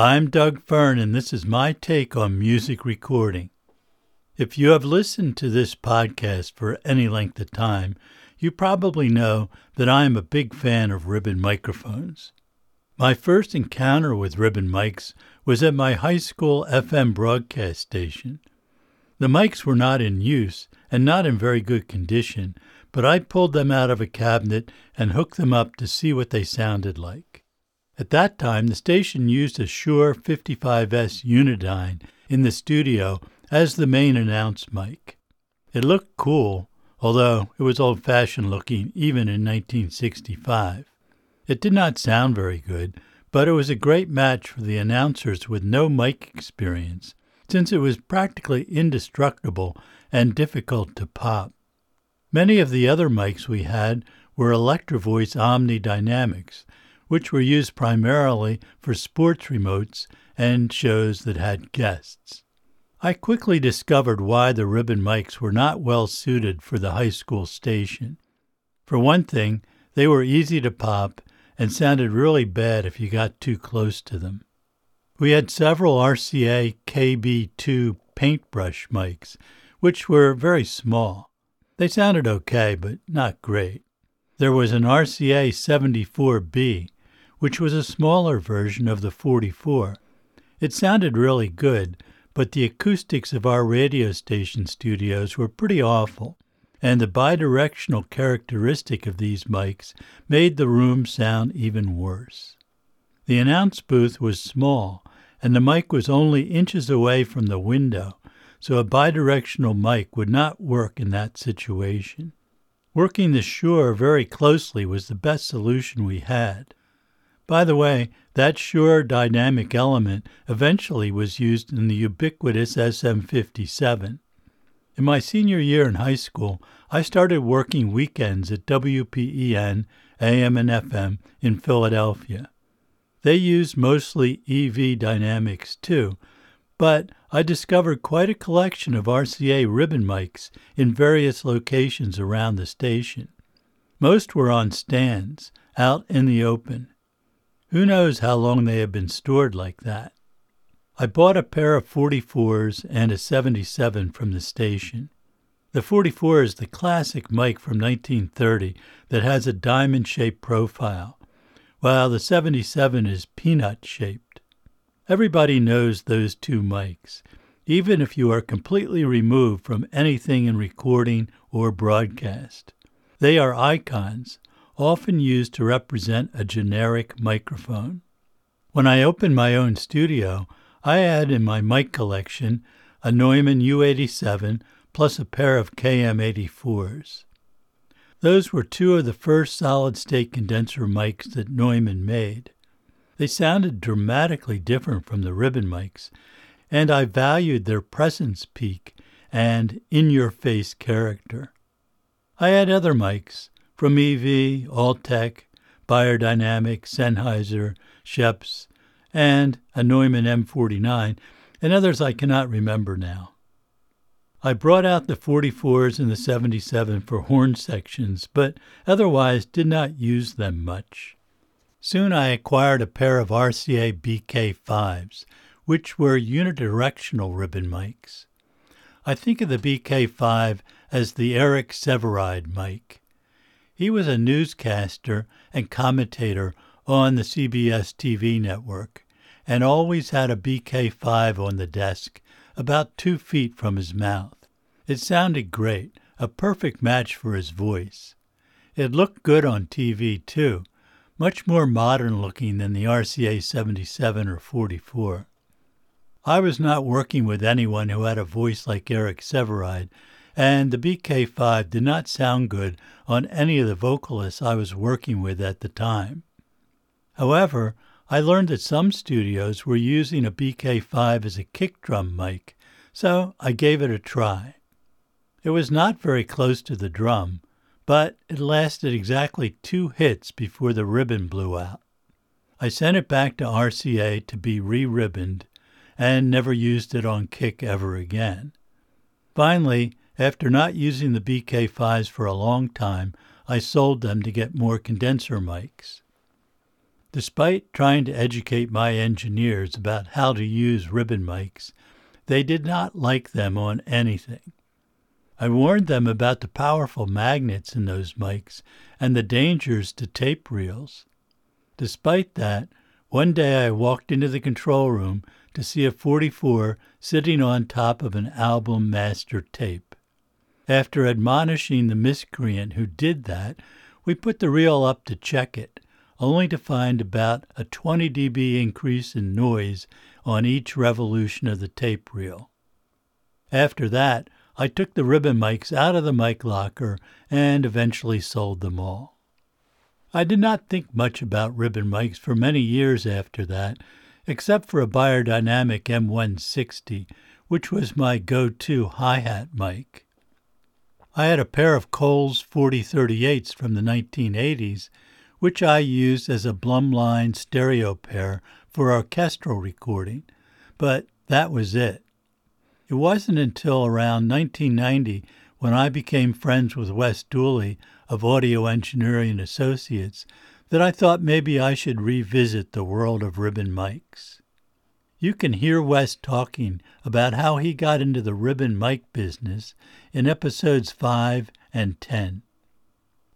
I'm Doug Fearn, and this is my take on music recording. If you have listened to this podcast for any length of time, you probably know that I am a big fan of ribbon microphones. My first encounter with ribbon mics was at my high school FM broadcast station. The mics were not in use and not in very good condition, but I pulled them out of a cabinet and hooked them up to see what they sounded like. At that time, the station used a Shure 55S Unidyne in the studio as the main announce mic. It looked cool, although it was old fashioned looking even in 1965. It did not sound very good, but it was a great match for the announcers with no mic experience, since it was practically indestructible and difficult to pop. Many of the other mics we had were Electro-Voice Omni Dynamics, which were used primarily for sports remotes and shows that had guests. I quickly discovered why the ribbon mics were not well suited for the high school station. For one thing, they were easy to pop and sounded really bad if you got too close to them. We had several RCA KB2 paintbrush mics, which were very small. They sounded okay, but not great. There was an RCA 74B, which was a smaller version of the 44. It sounded really good, but the acoustics of our radio station studios were pretty awful, and the bidirectional characteristic of these mics made the room sound even worse. The announce booth was small, and the mic was only inches away from the window, so a bidirectional mic would not work in that situation. Working the Shure very closely was the best solution we had. By the way, that Shure dynamic element eventually was used in the ubiquitous SM57. In my senior year in high school, I started working weekends at WPEN, AM and FM in Philadelphia. They used mostly EV dynamics too, but I discovered quite a collection of RCA ribbon mics in various locations around the station. Most were on stands, out in the open. Who knows how long they have been stored like that? I bought a pair of 44s and a 77 from the station. The 44 is the classic mic from 1930 that has a diamond shaped profile, while the 77 is peanut shaped. Everybody knows those two mics, even if you are completely removed from anything in recording or broadcast. They are icons, often used to represent a generic microphone. When I opened my own studio, I had in my mic collection a Neumann U87 plus a pair of KM84s. Those were two of the first solid state condenser mics that Neumann made. They sounded dramatically different from the ribbon mics, and I valued their presence peak and in your face character. I had other mics, from EV, Altec, Beyerdynamic, Sennheiser, Schoeps, and a Neumann M49, and others I cannot remember now. I brought out the 44s and the 77 for horn sections, but otherwise did not use them much. Soon I acquired a pair of RCA BK5s, which were unidirectional ribbon mics. I think of the BK5 as the Eric Sevareid mic. He was a newscaster and commentator on the CBS TV network and always had a BK 5 on the desk about two feet from his mouth. It sounded great, a perfect match for his voice. It looked good on TV, too, much more modern looking than the RCA 77 or 44. I was not working with anyone who had a voice like Eric Sevareid, and the BK5 did not sound good on any of the vocalists I was working with at the time. However, I learned that some studios were using a BK5 as a kick drum mic, so I gave it a try. It was not very close to the drum, but it lasted exactly two hits before the ribbon blew out. I sent it back to RCA to be re ribboned and never used it on kick ever again. Finally, after not using the BK5s for a long time, I sold them to get more condenser mics. Despite trying to educate my engineers about how to use ribbon mics, they did not like them on anything. I warned them about the powerful magnets in those mics and the dangers to tape reels. Despite that, one day I walked into the control room to see a 44 sitting on top of an album master tape. After admonishing the miscreant who did that, we put the reel up to check it, only to find about a 20 dB increase in noise on each revolution of the tape reel. After that, I took the ribbon mics out of the mic locker and eventually sold them all. I did not think much about ribbon mics for many years after that, except for a Beyerdynamic M160, which was my go-to hi-hat mic. I had a pair of Coles 4038s from the 1980s, which I used as a Blumlein stereo pair for orchestral recording, but that was it. It wasn't until around 1990 when I became friends with Wes Dooley of Audio Engineering Associates that I thought maybe I should revisit the world of ribbon mics. You can hear Wes talking about how he got into the ribbon mic business in episodes 5 and 10.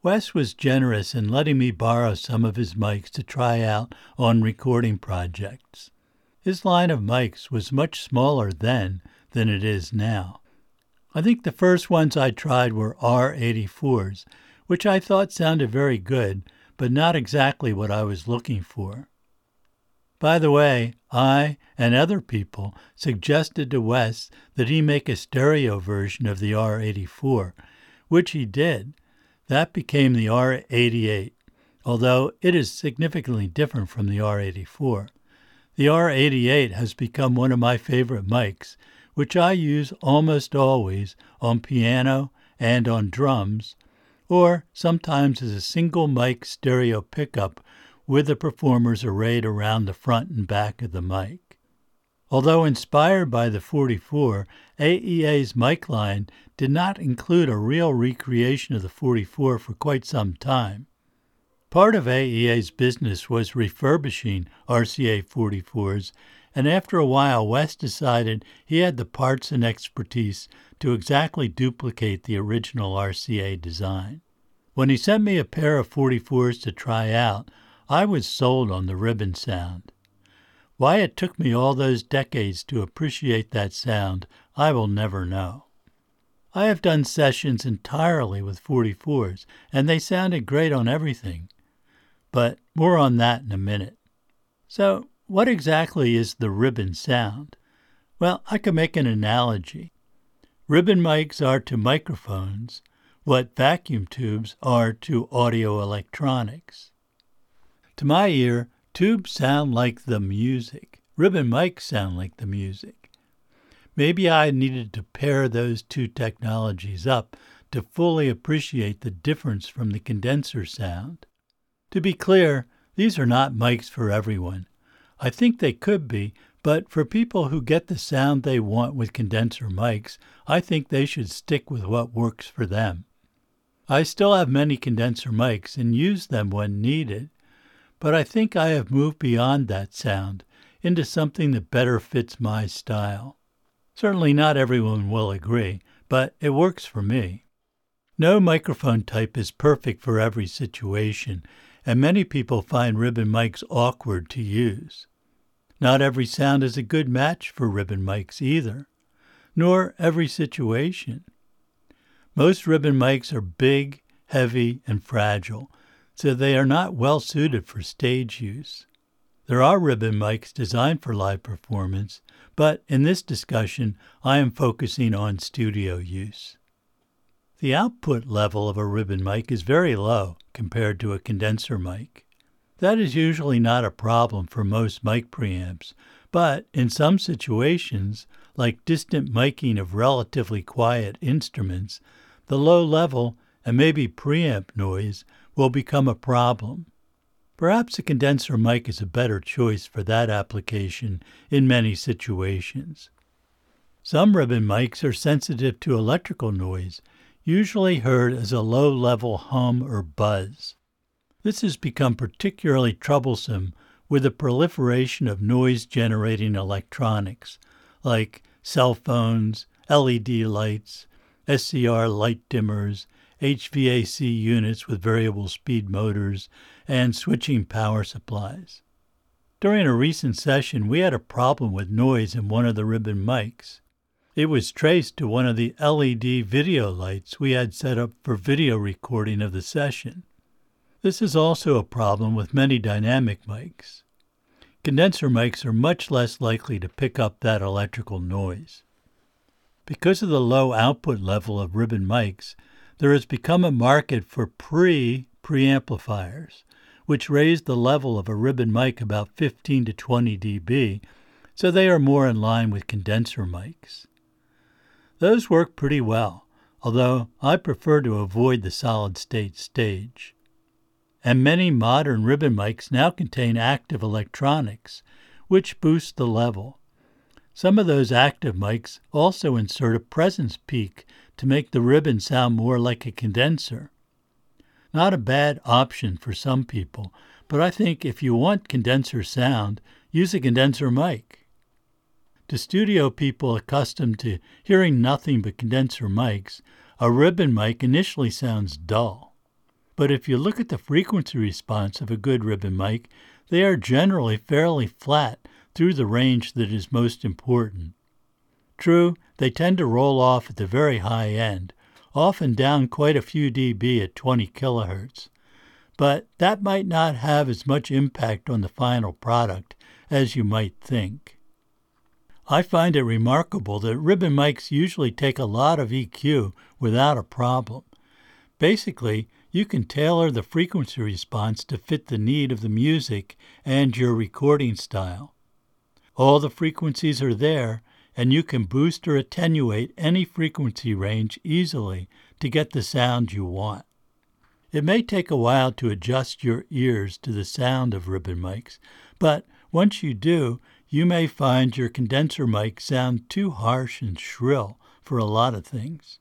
Wes was generous in letting me borrow some of his mics to try out on recording projects. His line of mics was much smaller then than it is now. I think the first ones I tried were R84s, which I thought sounded very good, but not exactly what I was looking for. By the way, I and other people suggested to Wes that he make a stereo version of the R84, which he did. That became the R88, although it is significantly different from the R84. The R88 has become one of my favorite mics which I use almost always on piano and on drums, or sometimes as a single mic stereo pickup with the performers arrayed around the front and back of the mic. Although inspired by the 44, AEA's mic line did not include a real recreation of the 44 for quite some time. Part of AEA's business was refurbishing RCA 44s and after a while Wes decided he had the parts and expertise to exactly duplicate the original RCA design. When he sent me a pair of 44s to try out, I was sold on the ribbon sound. Why it took me all those decades to appreciate that sound, I will never know. I have done sessions entirely with 44s, and they sounded great on everything. But more on that in a minute. So, what exactly is the ribbon sound? Well, I can make an analogy. Ribbon mics are to microphones what vacuum tubes are to audio electronics. To my ear, tubes sound like the music. Ribbon mics sound like the music. Maybe I needed to pair those two technologies up to fully appreciate the difference from the condenser sound. To be clear, these are not mics for everyone. I think they could be, but for people who get the sound they want with condenser mics, I think they should stick with what works for them. I still have many condenser mics and use them when needed, but I think I have moved beyond that sound into something that better fits my style. Certainly not everyone will agree, but it works for me. No microphone type is perfect for every situation, and many people find ribbon mics awkward to use. Not every sound is a good match for ribbon mics either, nor every situation. Most ribbon mics are big, heavy, and fragile, so they are not well suited for stage use. There are ribbon mics designed for live performance, but in this discussion I am focusing on studio use. The output level of a ribbon mic is very low compared to a condenser mic. That is usually not a problem for most mic preamps, but in some situations, like distant miking of relatively quiet instruments, the low level and maybe preamp noise will become a problem. Perhaps a condenser mic is a better choice for that application in many situations. Some ribbon mics are sensitive to electrical noise usually heard as a low level hum or buzz. This has become particularly troublesome with the proliferation of noise generating electronics like cell phones, LED lights, SCR light dimmers, HVAC units with variable speed motors, and switching power supplies. During a recent session, we had a problem with noise in one of the ribbon mics. It was traced to one of the LED video lights we had set up for video recording of the session. This is also a problem with many dynamic mics. Condenser mics are much less likely to pick up that electrical noise. Because of the low output level of ribbon mics, there has become a market for pre preamplifiers, which raise the level of a ribbon mic about 15 to 20 dB, so they are more in line with condenser mics. Those work pretty well, although I prefer to avoid the solid state stage. And many modern ribbon mics now contain active electronics, which boost the level. Some of those active mics also insert a presence peak to make the ribbon sound more like a condenser. Not a bad option for some people, but I think if you want condenser sound, use a condenser mic. To studio people accustomed to hearing nothing but condenser mics, a ribbon mic initially sounds dull. But if you look at the frequency response of a good ribbon mic, they are generally fairly flat through the range that is most important. True, they tend to roll off at the very high end, often down quite a few dB at 20 kHz, but that might not have as much impact on the final product as you might think. I find it remarkable that ribbon mics usually take a lot of EQ without a problem. Basically, you can tailor the frequency response to fit the need of the music and your recording style. All the frequencies are there, and you can boost or attenuate any frequency range easily to get the sound you want. It may take a while to adjust your ears to the sound of ribbon mics, but once you do, you may find your condenser mic sound too harsh and shrill for a lot of things.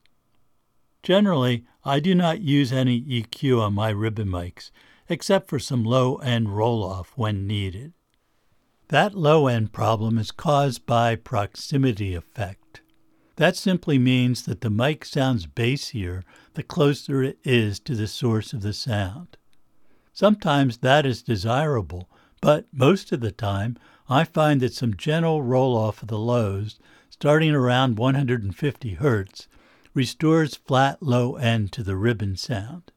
Generally, I do not use any EQ on my ribbon mics, except for some low end roll off when needed. That low end problem is caused by proximity effect. That simply means that the mic sounds bassier the closer it is to the source of the sound. Sometimes that is desirable, but most of the time I find that some gentle roll off of the lows, starting around 150 Hz, restores flat low end to the ribbon sound.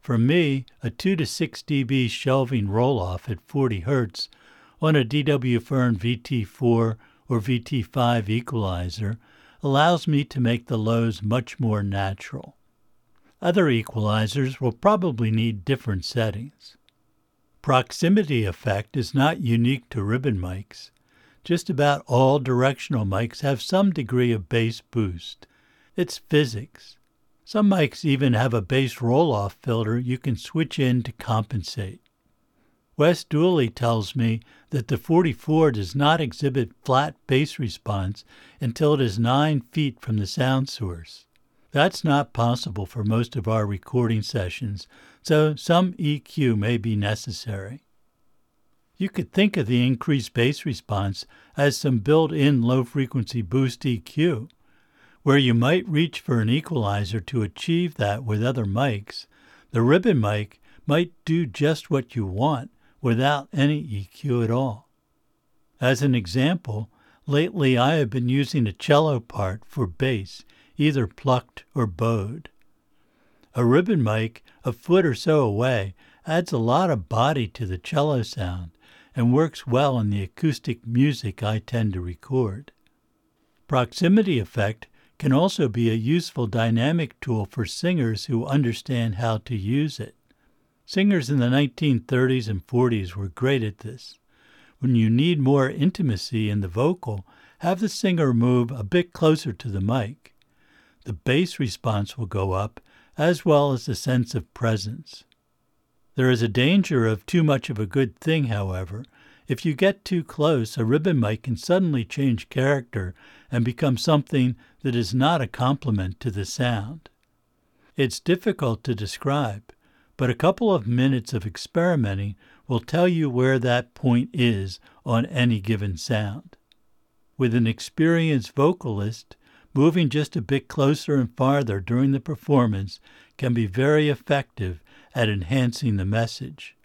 For me, a 2 to 6 dB shelving roll off at 40 Hz on a DW Fearn VT4 or VT5 equalizer allows me to make the lows much more natural. Other equalizers will probably need different settings. Proximity effect is not unique to ribbon mics. Just about all directional mics have some degree of bass boost. It's physics. Some mics even have a bass roll off filter you can switch in to compensate. Wes Dooley tells me that the 44 does not exhibit flat bass response until it is 9 feet from the sound source. That's not possible for most of our recording sessions, so some EQ may be necessary. You could think of the increased bass response as some built in low frequency boost EQ. Where you might reach for an equalizer to achieve that with other mics, the ribbon mic might do just what you want without any EQ at all. As an example, lately I have been using a cello part for bass, either plucked or bowed. A ribbon mic a foot or so away adds a lot of body to the cello sound and works well in the acoustic music I tend to record. Proximity effect can also be a useful dynamic tool for singers who understand how to use it. Singers in the 1930s and 40s were great at this. When you need more intimacy in the vocal, have the singer move a bit closer to the mic. The bass response will go up as well as a sense of presence. There is a danger of too much of a good thing, however. If you get too close, a ribbon mic can suddenly change character and become something that is not a complement to the sound. It's difficult to describe, but a couple of minutes of experimenting will tell you where that point is on any given sound. With an experienced vocalist, moving just a bit closer and farther during the performance can be very effective at enhancing the message.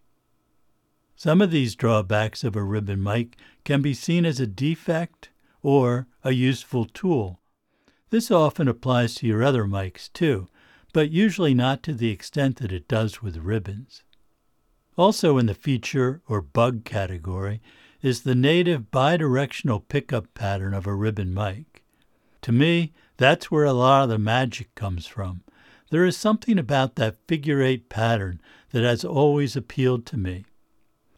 Some of these drawbacks of a ribbon mic can be seen as a defect or a useful tool. This often applies to your other mics too, but usually not to the extent that it does with ribbons. Also in the feature or bug category is the native bidirectional pickup pattern of a ribbon mic. To me, that's where a lot of the magic comes from. There is something about that figure eight pattern that has always appealed to me.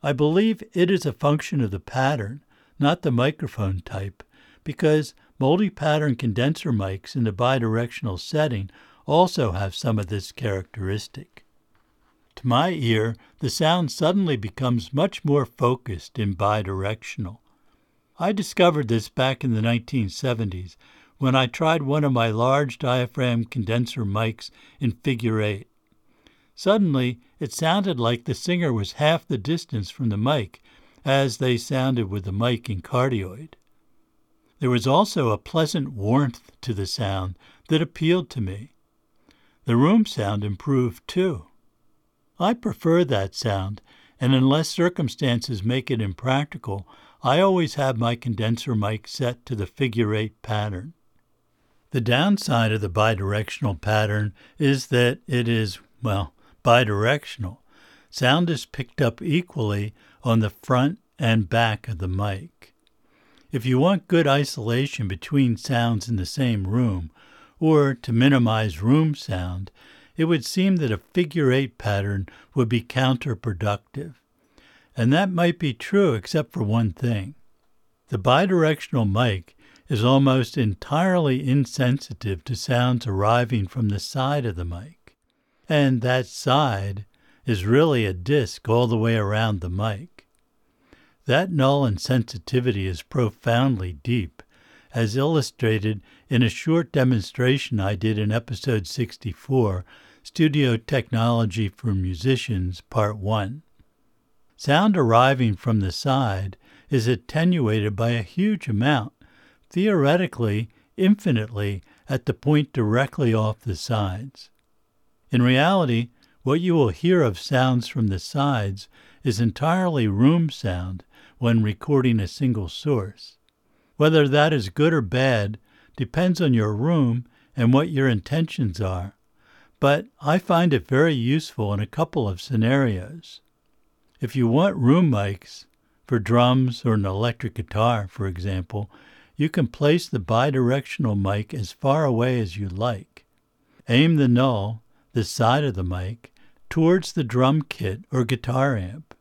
I believe it is a function of the pattern, not the microphone type, because multi pattern condenser mics in the bidirectional setting also have some of this characteristic. To my ear, the sound suddenly becomes much more focused and bidirectional. I discovered this back in the 1970s when I tried one of my large diaphragm condenser mics in figure eight. Suddenly, it sounded like the singer was half the distance from the mic as they sounded with the mic in cardioid. There was also a pleasant warmth to the sound that appealed to me. The room sound improved too. I prefer that sound, and unless circumstances make it impractical, I always have my condenser mic set to the figure eight pattern. The downside of the bidirectional pattern is that it is, well, bidirectional. Sound is picked up equally on the front and back of the mic. If you want good isolation between sounds in the same room, or to minimize room sound, it would seem that a figure eight pattern would be counterproductive. And that might be true except for one thing. The bidirectional mic is almost entirely insensitive to sounds arriving from the side of the mic. And that side is really a disc all the way around the mic. That null insensitivity is profoundly deep, as illustrated in a short demonstration I did in episode 64, Studio Technology for Musicians, Part 1. Sound arriving from the side is attenuated by a huge amount theoretically infinitely at the point directly off the sides. In reality, what you will hear of sounds from the sides is entirely room sound when recording a single source. Whether that is good or bad depends on your room and what your intentions are, but I find it very useful in a couple of scenarios. If you want room mics, for drums or an electric guitar, for example, you can place the bidirectional mic as far away as you like. Aim the null, the side of the mic, towards the drum kit or guitar amp.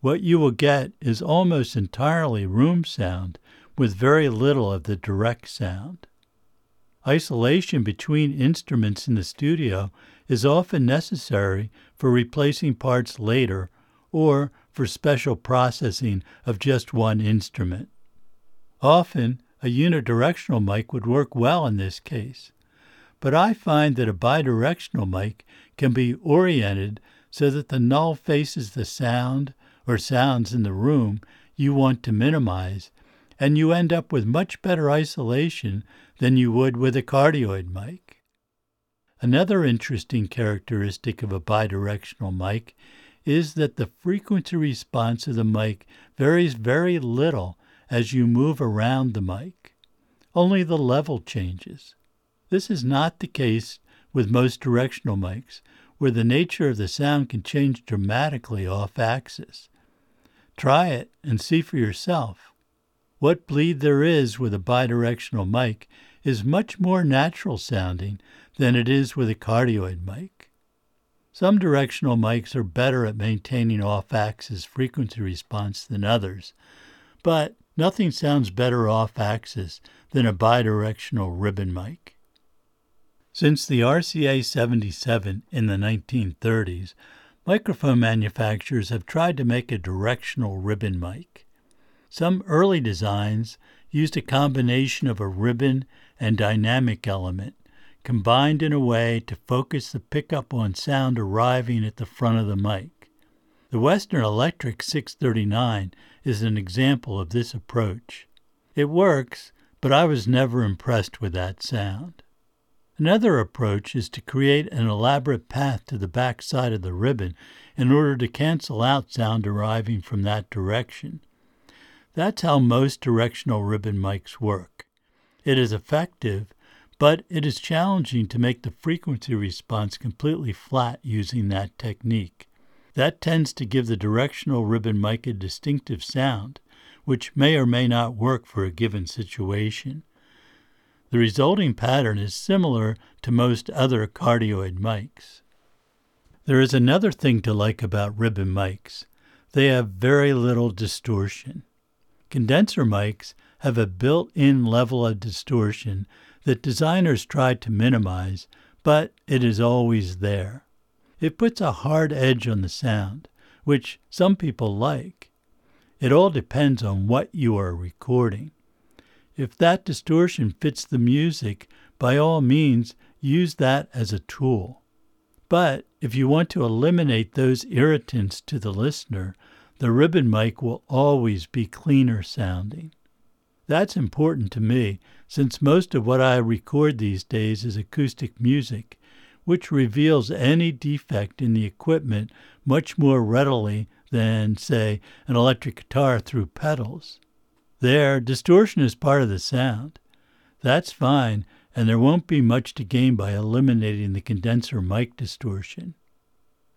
What you will get is almost entirely room sound with very little of the direct sound. Isolation between instruments in the studio is often necessary for replacing parts later or for special processing of just one instrument. Often, a unidirectional mic would work well in this case. But I find that a bidirectional mic can be oriented so that the null faces the sound or sounds in the room you want to minimize, and you end up with much better isolation than you would with a cardioid mic. Another interesting characteristic of a bidirectional mic is that the frequency response of the mic varies very little as you move around the mic. Only the level changes. This is not the case with most directional mics, where the nature of the sound can change dramatically off axis. Try it and see for yourself. What bleed there is with a bidirectional mic is much more natural sounding than it is with a cardioid mic. Some directional mics are better at maintaining off axis frequency response than others, but Nothing sounds better off axis than a bidirectional ribbon mic. Since the RCA 77 in the 1930s, microphone manufacturers have tried to make a directional ribbon mic. Some early designs used a combination of a ribbon and dynamic element, combined in a way to focus the pickup on sound arriving at the front of the mic. The Western Electric 639 is an example of this approach. It works, but I was never impressed with that sound. Another approach is to create an elaborate path to the back side of the ribbon in order to cancel out sound arriving from that direction. That's how most directional ribbon mics work. It is effective, but it is challenging to make the frequency response completely flat using that technique. That tends to give the directional ribbon mic a distinctive sound, which may or may not work for a given situation. The resulting pattern is similar to most other cardioid mics. There is another thing to like about ribbon mics. They have very little distortion. Condenser mics have a built in level of distortion that designers try to minimize, but it is always there. It puts a hard edge on the sound, which some people like. It all depends on what you are recording. If that distortion fits the music, by all means use that as a tool. But if you want to eliminate those irritants to the listener, the ribbon mic will always be cleaner sounding. That's important to me, since most of what I record these days is acoustic music, which reveals any defect in the equipment much more readily than, say, an electric guitar through pedals. There, distortion is part of the sound. That's fine, and there won't be much to gain by eliminating the condenser mic distortion.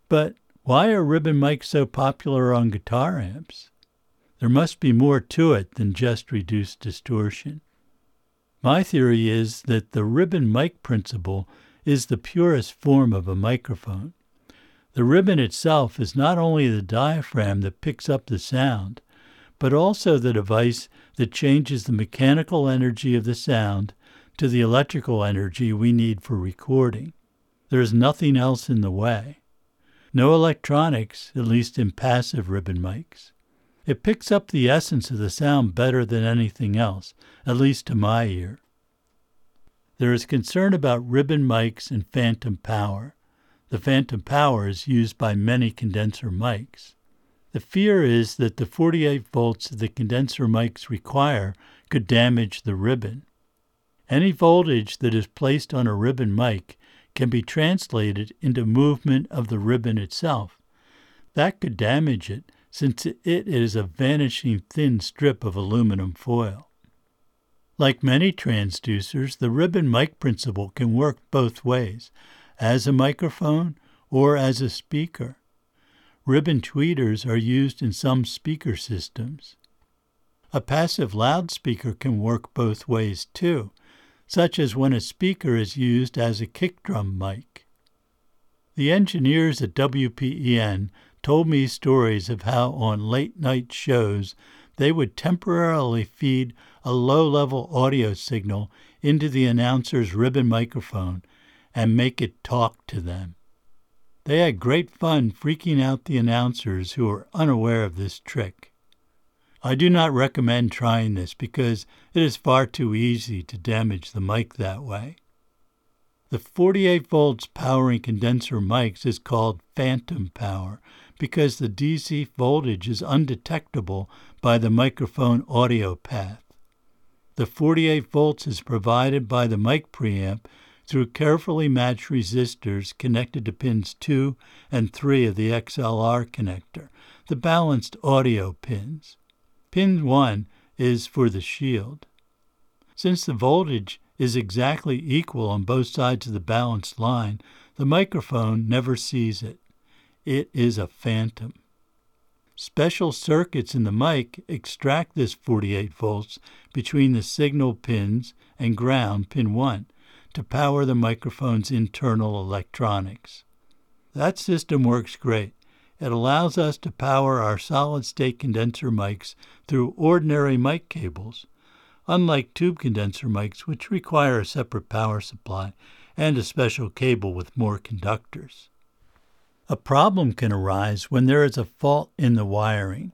But why are ribbon mics so popular on guitar amps? There must be more to it than just reduced distortion. My theory is that the ribbon mic principle is the purest form of a microphone. The ribbon itself is not only the diaphragm that picks up the sound, but also the device that changes the mechanical energy of the sound to the electrical energy we need for recording. There is nothing else in the way. No electronics, at least in passive ribbon mics. It picks up the essence of the sound better than anything else, at least to my ear. There is concern about ribbon mics and phantom power. The phantom power is used by many condenser mics. The fear is that the 48 volts that the condenser mics require could damage the ribbon. Any voltage that is placed on a ribbon mic can be translated into movement of the ribbon itself. That could damage it since it is a vanishing thin strip of aluminum foil. Like many transducers, the ribbon mic principle can work both ways, as a microphone or as a speaker. Ribbon tweeters are used in some speaker systems. A passive loudspeaker can work both ways too, such as when a speaker is used as a kick drum mic. The engineers at WPEN told me stories of how on late night shows they would temporarily feed a low level audio signal into the announcer's ribbon microphone and make it talk to them. They had great fun freaking out the announcers who were unaware of this trick. I do not recommend trying this because it is far too easy to damage the mic that way. The 48 volts powering condenser mics is called phantom power because the DC voltage is undetectable by the microphone audio path. The 48 volts is provided by the mic preamp through carefully matched resistors connected to pins 2 and 3 of the XLR connector, the balanced audio pins. Pin 1 is for the shield. Since the voltage is exactly equal on both sides of the balanced line, the microphone never sees it. It is a phantom. Special circuits in the mic extract this 48 volts between the signal pins and ground, pin 1, to power the microphone's internal electronics. That system works great. It allows us to power our solid state condenser mics through ordinary mic cables, unlike tube condenser mics, which require a separate power supply and a special cable with more conductors. A problem can arise when there is a fault in the wiring.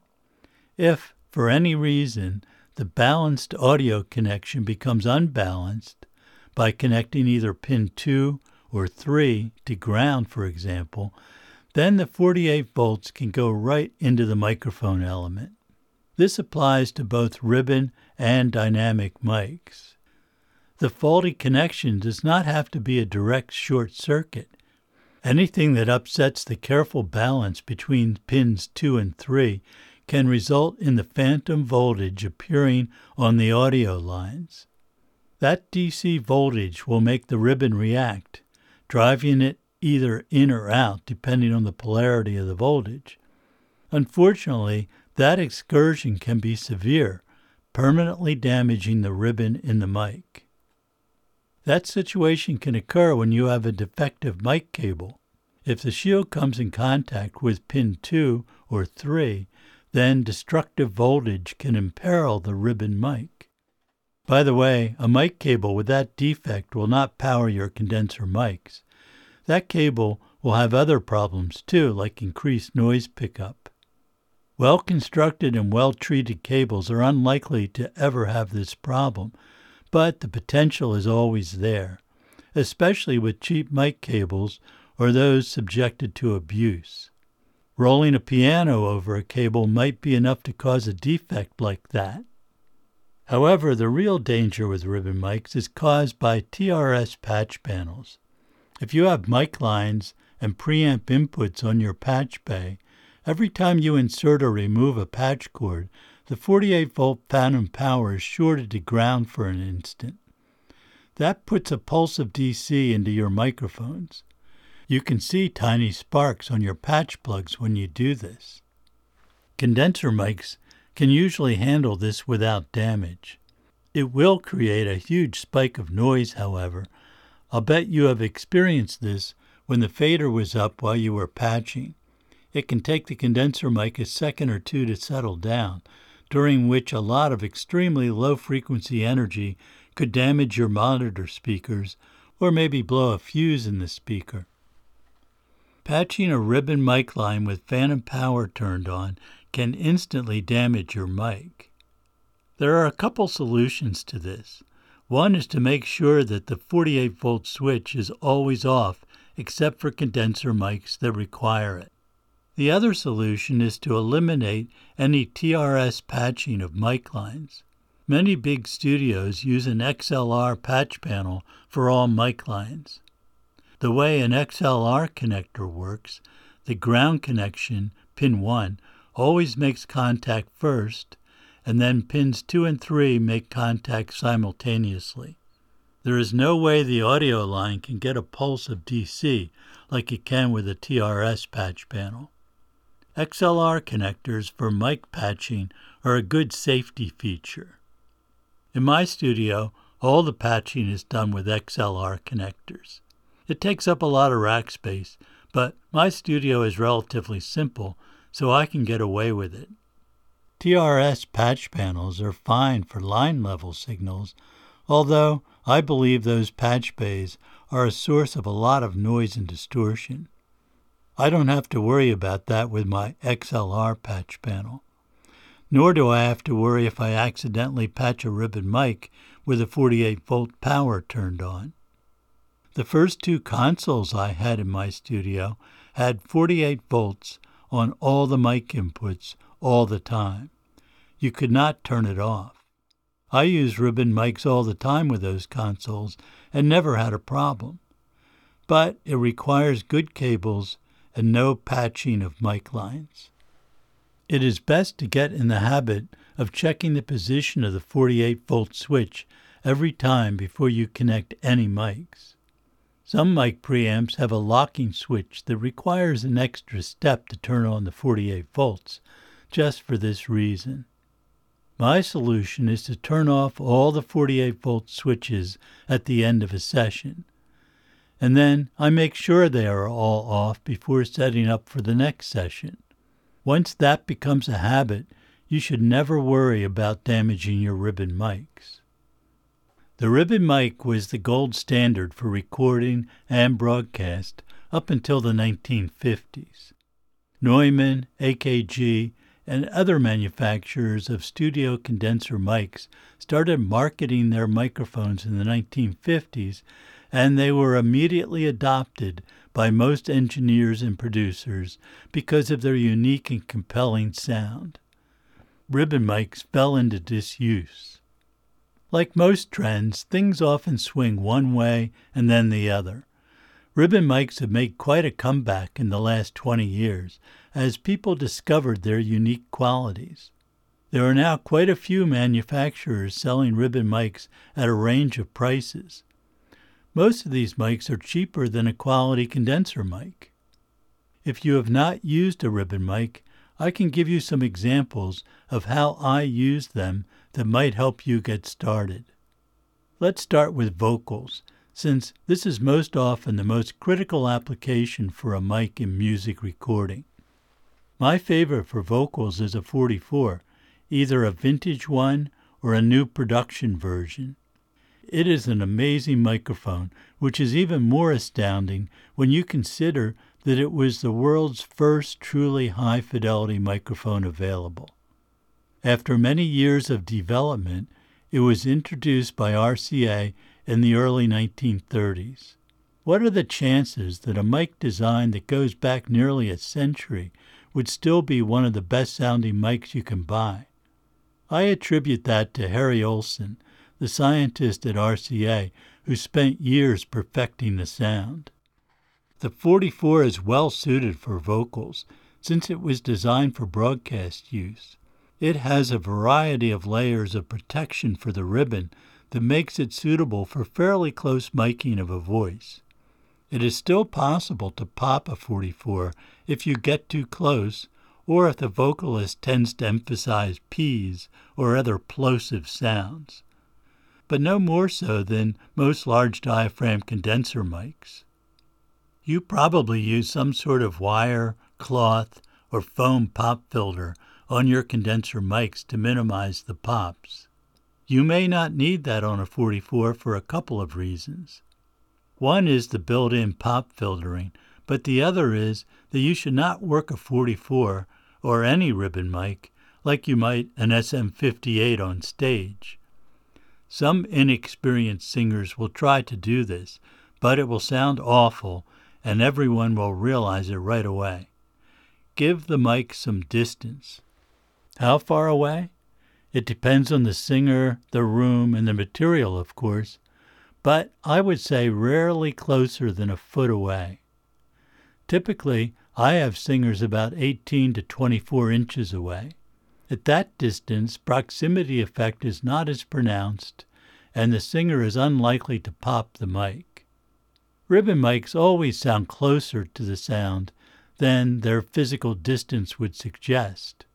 If, for any reason, the balanced audio connection becomes unbalanced, by connecting either pin 2 or 3 to ground, for example, then the 48 volts can go right into the microphone element. This applies to both ribbon and dynamic mics. The faulty connection does not have to be a direct short circuit. Anything that upsets the careful balance between pins 2 and 3 can result in the phantom voltage appearing on the audio lines. That DC voltage will make the ribbon react, driving it either in or out depending on the polarity of the voltage. Unfortunately, that excursion can be severe, permanently damaging the ribbon in the mic. That situation can occur when you have a defective mic cable. If the shield comes in contact with pin 2 or 3, then destructive voltage can imperil the ribbon mic. By the way, a mic cable with that defect will not power your condenser mics. That cable will have other problems too, like increased noise pickup. Well constructed and well treated cables are unlikely to ever have this problem, but the potential is always there, especially with cheap mic cables or those subjected to abuse. Rolling a piano over a cable might be enough to cause a defect like that. However, the real danger with ribbon mics is caused by TRS patch panels. If you have mic lines and preamp inputs on your patch bay, every time you insert or remove a patch cord, the 48 volt phantom power is shorted to ground for an instant. That puts a pulse of DC into your microphones. You can see tiny sparks on your patch plugs when you do this. Condenser mics can usually handle this without damage. It will create a huge spike of noise, however. I'll bet you have experienced this when the fader was up while you were patching. It can take the condenser mic a second or two to settle down, during which a lot of extremely low frequency energy could damage your monitor speakers or maybe blow a fuse in the speaker. Patching a ribbon mic line with phantom power turned on can instantly damage your mic. There are a couple solutions to this. One is to make sure that the 48 volt switch is always off except for condenser mics that require it. The other solution is to eliminate any TRS patching of mic lines. Many big studios use an XLR patch panel for all mic lines. The way an XLR connector works, the ground connection, pin 1, always makes contact first, and then pins 2 and 3 make contact simultaneously. There is no way the audio line can get a pulse of DC like it can with a TRS patch panel. XLR connectors for mic patching are a good safety feature. In my studio, all the patching is done with XLR connectors. It takes up a lot of rack space, but my studio is relatively simple, so I can get away with it. TRS patch panels are fine for line level signals, although I believe those patch bays are a source of a lot of noise and distortion. I don't have to worry about that with my XLR patch panel. Nor do I have to worry if I accidentally patch a ribbon mic with a 48 volt power turned on. The first two consoles I had in my studio had 48 volts on all the mic inputs all the time. You could not turn it off. I use ribbon mics all the time with those consoles and never had a problem. But it requires good cables and no patching of mic lines. It is best to get in the habit of checking the position of the 48 volt switch every time before you connect any mics. Some mic preamps have a locking switch that requires an extra step to turn on the 48 volts, just for this reason. My solution is to turn off all the 48 volt switches at the end of a session. And then I make sure they are all off before setting up for the next session. Once that becomes a habit, you should never worry about damaging your ribbon mics. The ribbon mic was the gold standard for recording and broadcast up until the 1950s. Neumann, AKG, and other manufacturers of studio condenser mics started marketing their microphones in the 1950s, and they were immediately adopted by most engineers and producers because of their unique and compelling sound. Ribbon mics fell into disuse. Like most trends, things often swing one way and then the other. Ribbon mics have made quite a comeback in the last 20 years as people discovered their unique qualities. There are now quite a few manufacturers selling ribbon mics at a range of prices. Most of these mics are cheaper than a quality condenser mic. If you have not used a ribbon mic, I can give you some examples of how I use them that might help you get started. Let's start with vocals, since this is most often the most critical application for a mic in music recording. My favorite for vocals is a 44, either a vintage one or a new production version. It is an amazing microphone, which is even more astounding when you consider that it was the world's first truly high fidelity microphone available. After many years of development, it was introduced by RCA in the early 1930s. What are the chances that a mic design that goes back nearly a century would still be one of the best sounding mics you can buy? I attribute that to Harry Olson, the scientist at RCA who spent years perfecting the sound. The 44 is well suited for vocals since it was designed for broadcast use. It has a variety of layers of protection for the ribbon that makes it suitable for fairly close miking of a voice. It is still possible to pop a 44 if you get too close or if the vocalist tends to emphasize P's or other plosive sounds, but no more so than most large diaphragm condenser mics. You probably use some sort of wire, cloth, or foam pop filter on your condenser mics to minimize the pops. You may not need that on a 44 for a couple of reasons. One is the built in pop filtering, but the other is that you should not work a 44 or any ribbon mic like you might an SM58 on stage. Some inexperienced singers will try to do this, but it will sound awful and everyone will realize it right away. Give the mic some distance. How far away? It depends on the singer, the room, and the material, of course, but I would say rarely closer than a foot away. Typically, I have singers about 18 to 24 inches away. At that distance, proximity effect is not as pronounced, and the singer is unlikely to pop the mic. Ribbon mics always sound closer to the sound than their physical distance would suggest.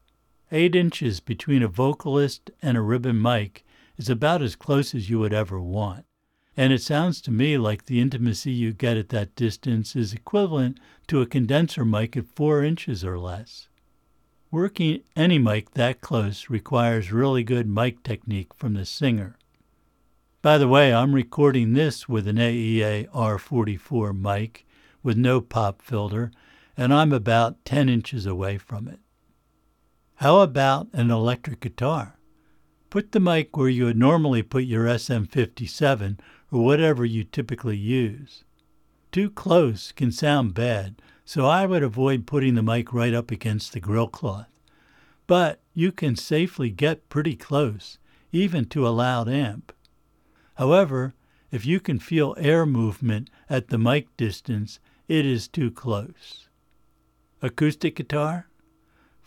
Eight inches between a vocalist and a ribbon mic is about as close as you would ever want. And it sounds to me like the intimacy you get at that distance is equivalent to a condenser mic at four inches or less. Working any mic that close requires really good mic technique from the singer. By the way, I'm recording this with an AEA R44 mic with no pop filter, and I'm about 10 inches away from it. How about an electric guitar? Put the mic where you would normally put your SM57 or whatever you typically use. Too close can sound bad, so I would avoid putting the mic right up against the grill cloth. But you can safely get pretty close, even to a loud amp. However, if you can feel air movement at the mic distance, it is too close. Acoustic guitar?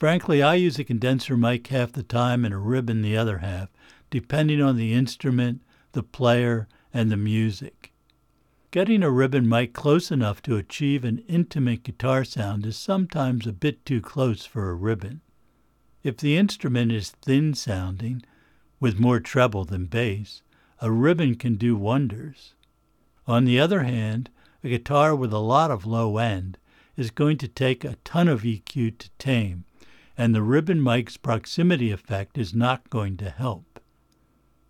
Frankly, I use a condenser mic half the time and a ribbon the other half, depending on the instrument, the player, and the music. Getting a ribbon mic close enough to achieve an intimate guitar sound is sometimes a bit too close for a ribbon. If the instrument is thin sounding, with more treble than bass, a ribbon can do wonders. On the other hand, a guitar with a lot of low end is going to take a ton of EQ to tame, and the ribbon mic's proximity effect is not going to help.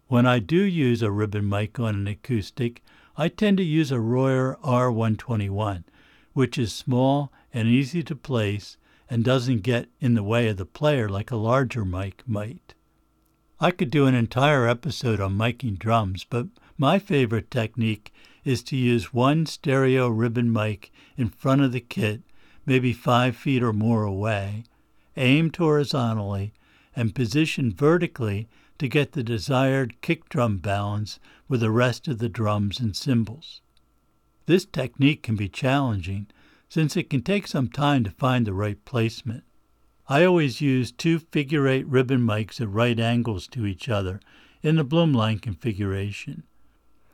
When I do use a ribbon mic on an acoustic, I tend to use a Royer R121, which is small and easy to place and doesn't get in the way of the player like a larger mic might. I could do an entire episode on miking drums, but my favorite technique is to use one stereo ribbon mic in front of the kit, maybe five feet or more away, aimed horizontally, and positioned vertically to get the desired kick drum balance with the rest of the drums and cymbals. This technique can be challenging since it can take some time to find the right placement. I always use two figure eight ribbon mics at right angles to each other in the Blumlein configuration.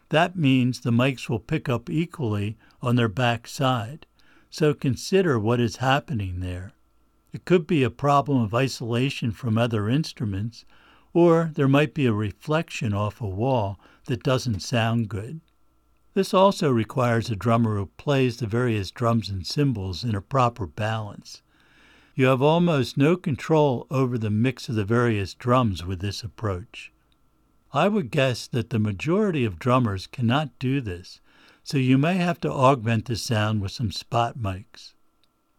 That means the mics will pick up equally on their back side, so consider what is happening there. It could be a problem of isolation from other instruments, or there might be a reflection off a wall that doesn't sound good. This also requires a drummer who plays the various drums and cymbals in a proper balance. You have almost no control over the mix of the various drums with this approach. I would guess that the majority of drummers cannot do this, so you may have to augment the sound with some spot mics.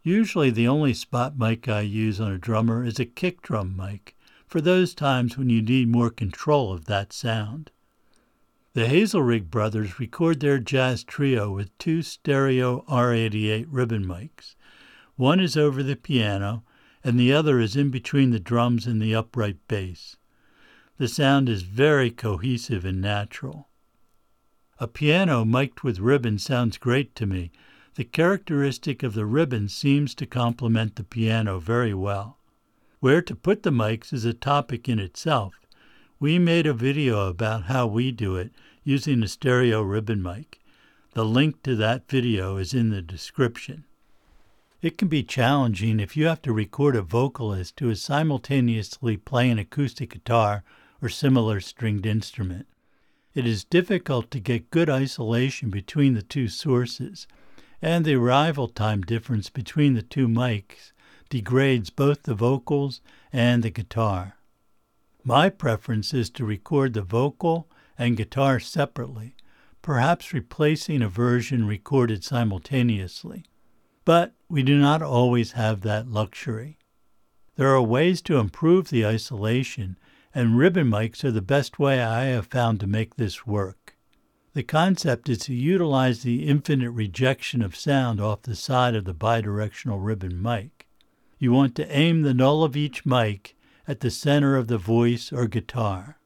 Usually, the only spot mic I use on a drummer is a kick drum mic for those times when you need more control of that sound. The Hazelrigg brothers record their jazz trio with two stereo R88 ribbon mics. One is over the piano, and the other is in between the drums and the upright bass. The sound is very cohesive and natural. A piano mic'd with ribbon sounds great to me. The characteristic of the ribbon seems to complement the piano very well. Where to put the mics is a topic in itself. We made a video about how we do it using a stereo ribbon mic. The link to that video is in the description. It can be challenging if you have to record a vocalist who is simultaneously playing acoustic guitar or similar stringed instrument. It is difficult to get good isolation between the two sources, and the arrival time difference between the two mics degrades both the vocals and the guitar. My preference is to record the vocal and guitar separately, perhaps replacing a version recorded simultaneously. But we do not always have that luxury. There are ways to improve the isolation, and ribbon mics are the best way I have found to make this work. The concept is to utilize the infinite rejection of sound off the side of the bidirectional ribbon mic. You want to aim the null of each mic at the center of the voice or guitar.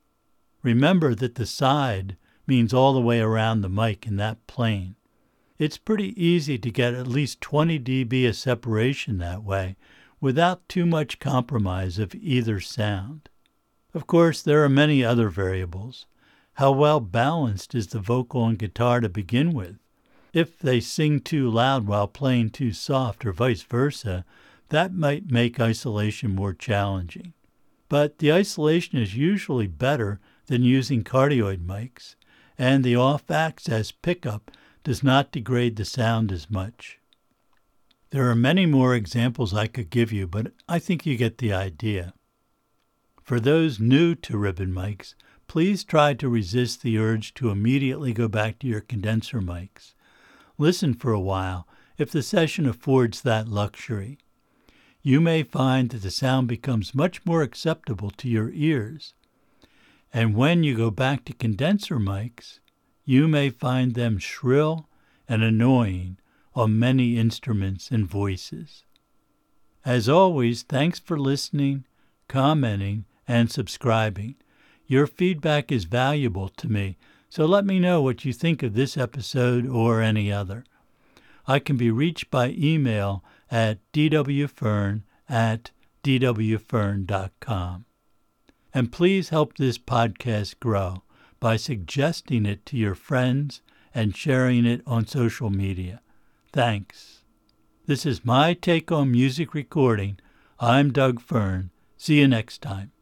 Remember that the side means all the way around the mic in that plane. It's pretty easy to get at least 20 dB of separation that way without too much compromise of either sound. Of course, there are many other variables. How well balanced is the vocal and guitar to begin with? If they sing too loud while playing too soft, or vice versa, that might make isolation more challenging. But the isolation is usually better than using cardioid mics, and the off axis pickup does not degrade the sound as much. There are many more examples I could give you, but I think you get the idea. For those new to ribbon mics, please try to resist the urge to immediately go back to your condenser mics. Listen for a while if the session affords that luxury. You may find that the sound becomes much more acceptable to your ears. And when you go back to condenser mics, you may find them shrill and annoying on many instruments and voices. As always, thanks for listening, commenting, and subscribing. Your feedback is valuable to me, so let me know what you think of this episode or any other. I can be reached by email at dwfearn at dwfearn.com. And please help this podcast grow by suggesting it to your friends and sharing it on social media. Thanks. This is my take on music recording. I'm Doug Fearn. See you next time.